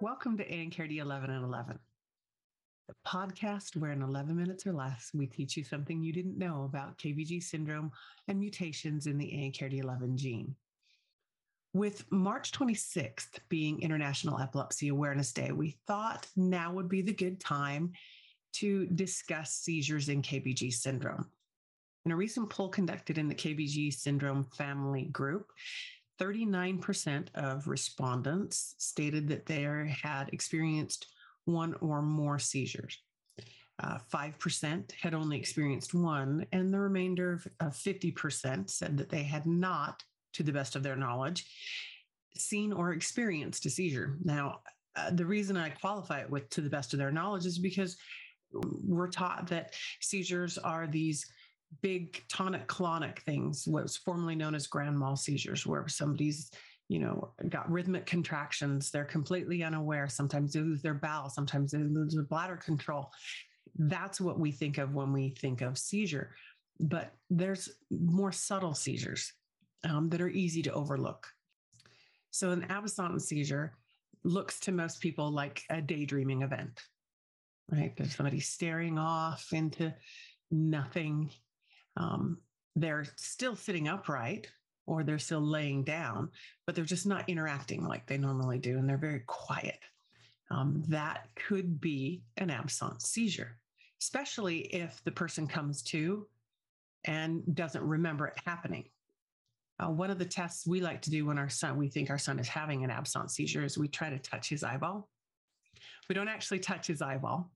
Welcome to ANKRD 11 and 11, the podcast where in 11 minutes or less, we teach you something you didn't know about KBG syndrome and mutations in the ANKRD 11 gene. With March 26th being International Epilepsy Awareness Day, we thought now would be the good time to discuss seizures in KBG syndrome. In a recent poll conducted in the KBG syndrome family group, 39% of respondents stated that they had experienced one or more seizures. Uh, 5% had only experienced one, and the remainder of 50% said that they had not to the best of their knowledge, seen or experienced a seizure. Now, uh, the reason I qualify it with to the best of their knowledge is because we're taught that seizures are these big tonic clonic things, what was formerly known as grand mal seizures, where somebody's you know, got rhythmic contractions. They're completely unaware. Sometimes they lose their bowel. Sometimes they lose their bladder control. That's what we think of when we think of seizure. But there's more subtle seizures um, that are easy to overlook. So, an absence seizure looks to most people like a daydreaming event, right? There's somebody staring off into nothing. Um, they're still sitting upright or they're still laying down, but they're just not interacting like they normally do, and they're very quiet. Um, that could be an absence seizure, especially if the person comes to and doesn't remember it happening. Uh, one of the tests we like to do when our son, we think our son is having an absence seizure, is we try to touch his eyeball. We don't actually touch his eyeball,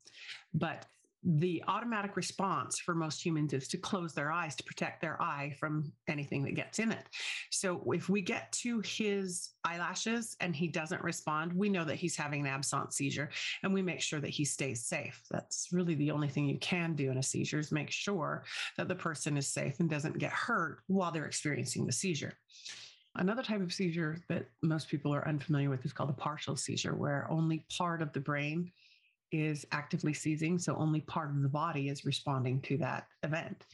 but the automatic response for most humans is to close their eyes to protect their eye from anything that gets in it. So if we get to his eyelashes and he doesn't respond, we know that he's having an absence seizure and we make sure that he stays safe. That's really the only thing you can do in a seizure is make sure that the person is safe and doesn't get hurt while they're experiencing the seizure. Another type of seizure that most people are unfamiliar with is called a partial seizure, where only part of the brain is actively seizing. So only part of the body is responding to that event.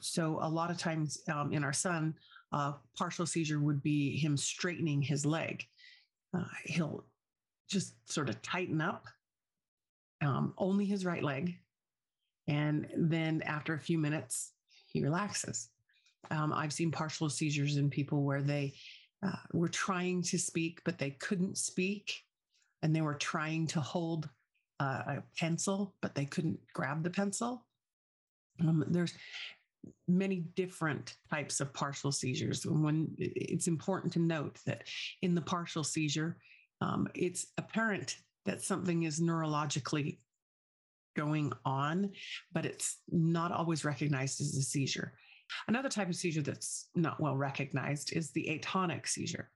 So a lot of times um, in our son, uh, partial seizure would be him straightening his leg. Uh, he'll just sort of tighten up um, only his right leg. And then after a few minutes, he relaxes. Um, I've seen partial seizures in people where they uh, were trying to speak, but they couldn't speak. And they were trying to hold uh, a pencil, but they couldn't grab the pencil. Um, there's many different types of partial seizures. and When it's important to note that in the partial seizure, um, it's apparent that something is neurologically going on, but it's not always recognized as a seizure. Another type of seizure that's not well recognized is the atonic seizure.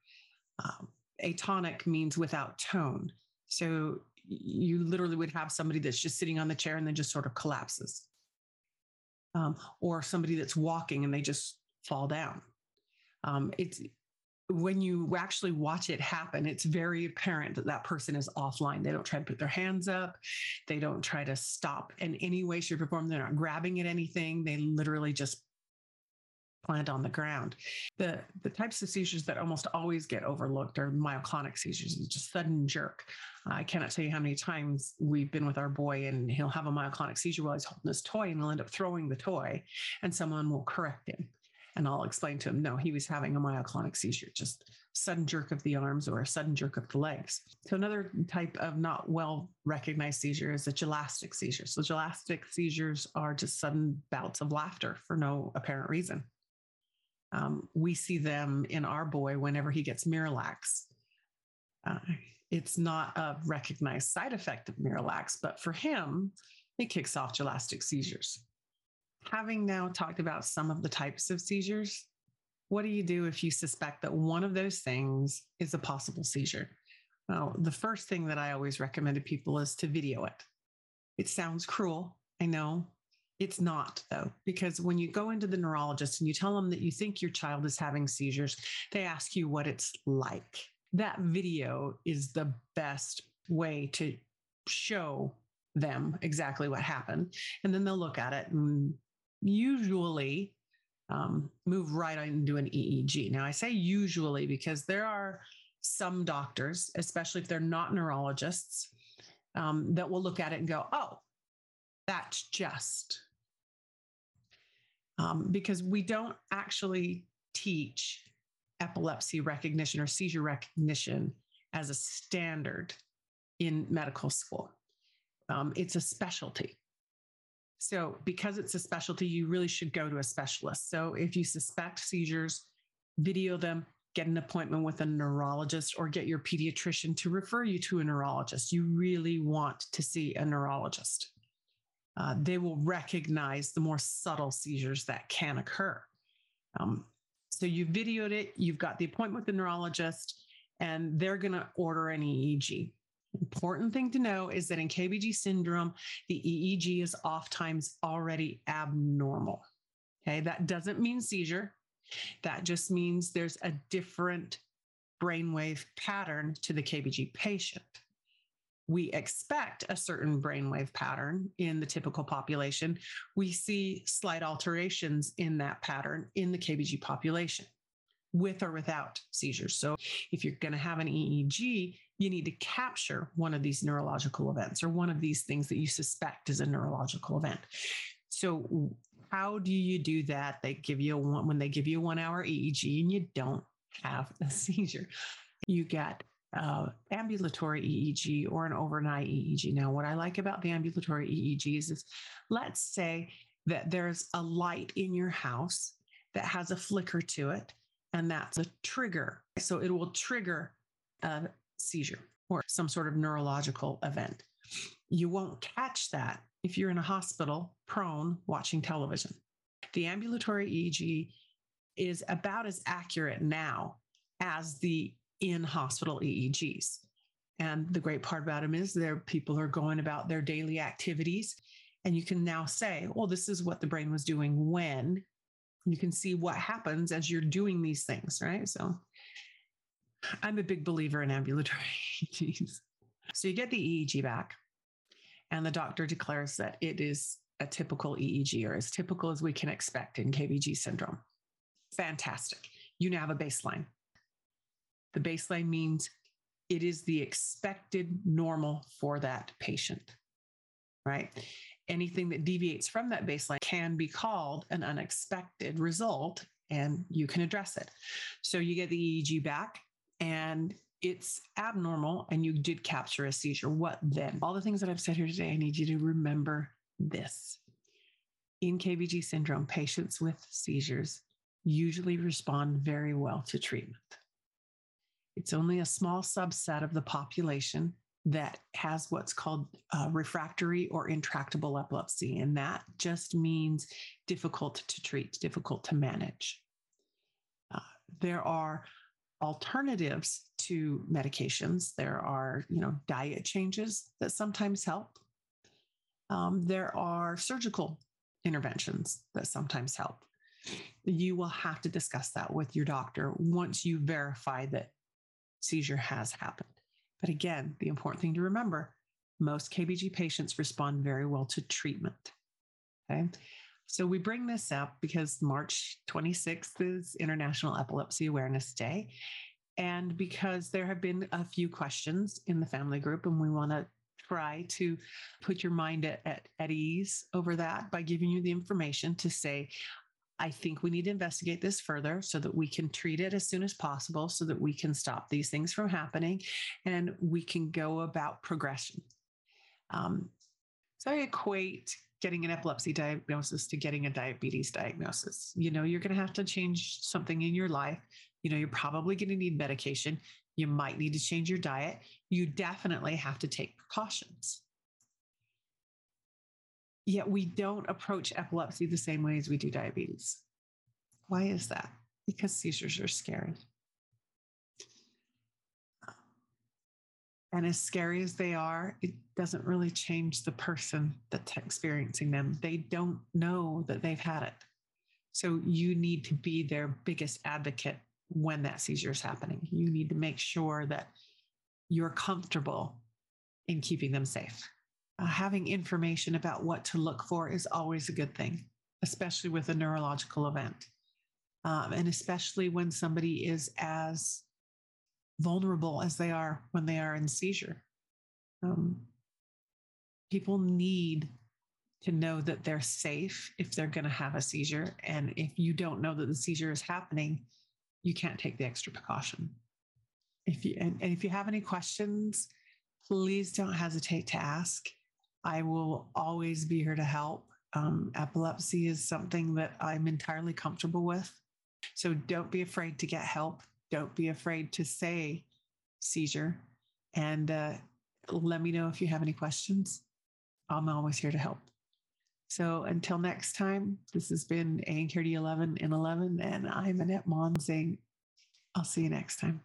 Um, atonic means without tone. So you literally would have somebody that's just sitting on the chair and then just sort of collapses. Um, or somebody that's walking and they just fall down. Um, it's when you actually watch it happen, it's very apparent that that person is offline. They don't try to put their hands up. They don't try to stop in any way, shape, or form. They're not grabbing at anything. They literally just plant on the ground. The the types of seizures that almost always get overlooked are myoclonic seizures, just sudden jerk. I cannot tell you how many times we've been with our boy and he'll have a myoclonic seizure while he's holding his toy and he'll end up throwing the toy and someone will correct him. And I'll explain to him, no, he was having a myoclonic seizure, just sudden jerk of the arms or a sudden jerk of the legs. So another type of not well recognized seizure is a gelastic seizure. So gelastic seizures are just sudden bouts of laughter for no apparent reason. Um, we see them in our boy whenever he gets Miralax. Uh, it's not a recognized side effect of Miralax, but for him, it kicks off gelastic seizures. Having now talked about some of the types of seizures, what do you do if you suspect that one of those things is a possible seizure? Well, the first thing that I always recommend to people is to video it. It sounds cruel, I know, it's not, though, because when you go into the neurologist and you tell them that you think your child is having seizures, they ask you what it's like. That video is the best way to show them exactly what happened. And then they'll look at it and usually um, move right into an EEG. Now, I say usually because there are some doctors, especially if they're not neurologists, um, that will look at it and go, oh, that's just. Um, because we don't actually teach epilepsy recognition or seizure recognition as a standard in medical school. Um, it's a specialty. So, because it's a specialty, you really should go to a specialist. So, if you suspect seizures, video them, get an appointment with a neurologist, or get your pediatrician to refer you to a neurologist. You really want to see a neurologist. Uh, they will recognize the more subtle seizures that can occur. Um, so, you videoed it, you've got the appointment with the neurologist, and they're going to order an EEG. Important thing to know is that in KBG syndrome, the EEG is oftentimes already abnormal. Okay, that doesn't mean seizure. That just means there's a different brainwave pattern to the KBG patient. We expect a certain brainwave pattern in the typical population. We see slight alterations in that pattern in the KBG population with or without seizures. So if you're going to have an EEG, you need to capture one of these neurological events or one of these things that you suspect is a neurological event. So how do you do that? They give you a one when they give you a one hour EEG and you don't have a seizure. You get uh, ambulatory EEG or an overnight EEG. Now, what I like about the ambulatory EEGs is let's say that there's a light in your house that has a flicker to it and that's a trigger. So it will trigger a seizure or some sort of neurological event. You won't catch that if you're in a hospital prone watching television. The ambulatory EEG is about as accurate now as the in hospital EEGs. And the great part about them is there people are going about their daily activities. And you can now say, well, this is what the brain was doing when you can see what happens as you're doing these things, right? So I'm a big believer in ambulatory EEGs. So you get the EEG back, and the doctor declares that it is a typical EEG or as typical as we can expect in KBG syndrome. Fantastic. You now have a baseline. The baseline means it is the expected normal for that patient, right? anything that deviates from that baseline can be called an unexpected result and you can address it. So you get the EEG back and it's abnormal and you did capture a seizure. What then? All the things that I've said here today, I need you to remember this. In KBG syndrome, patients with seizures usually respond very well to treatment. It's only a small subset of the population that has what's called uh, refractory or intractable epilepsy. And that just means difficult to treat, difficult to manage. Uh, there are alternatives to medications. There are, you know, diet changes that sometimes help. Um, there are surgical interventions that sometimes help. You will have to discuss that with your doctor once you verify that seizure has happened. But again, the important thing to remember most KBG patients respond very well to treatment. Okay. So we bring this up because March 26th is International Epilepsy Awareness Day. And because there have been a few questions in the family group, and we want to try to put your mind at, at, at ease over that by giving you the information to say, I think we need to investigate this further so that we can treat it as soon as possible, so that we can stop these things from happening and we can go about progression. Um, so I equate getting an epilepsy diagnosis to getting a diabetes diagnosis. You know, you're going to have to change something in your life. You know, you're probably going to need medication. You might need to change your diet. You definitely have to take precautions. Yet we don't approach epilepsy the same way as we do diabetes. Why is that? Because seizures are scary. And as scary as they are, it doesn't really change the person that's experiencing them. They don't know that they've had it. So you need to be their biggest advocate when that seizure is happening. You need to make sure that you're comfortable in keeping them safe uh, having information about what to look for is always a good thing. especially with a neurological event. Um, and especially when somebody is as vulnerable as they are when they are in seizure. Um, people need to know that they're safe if they're going to have a seizure. And if you don't know that the seizure is happening, you can't take the extra precaution. If you and, and if you have any questions, please don't hesitate to ask. I will always be here to help. Um, epilepsy is something that I'm entirely comfortable with. So don't be afraid to get help. Don't be afraid to say seizure. And uh, let me know if you have any questions. I'm always here to help. So until next time, this has been ANKRD 11 in 11, and I'm Annette Maughan saying, I'll see you next time.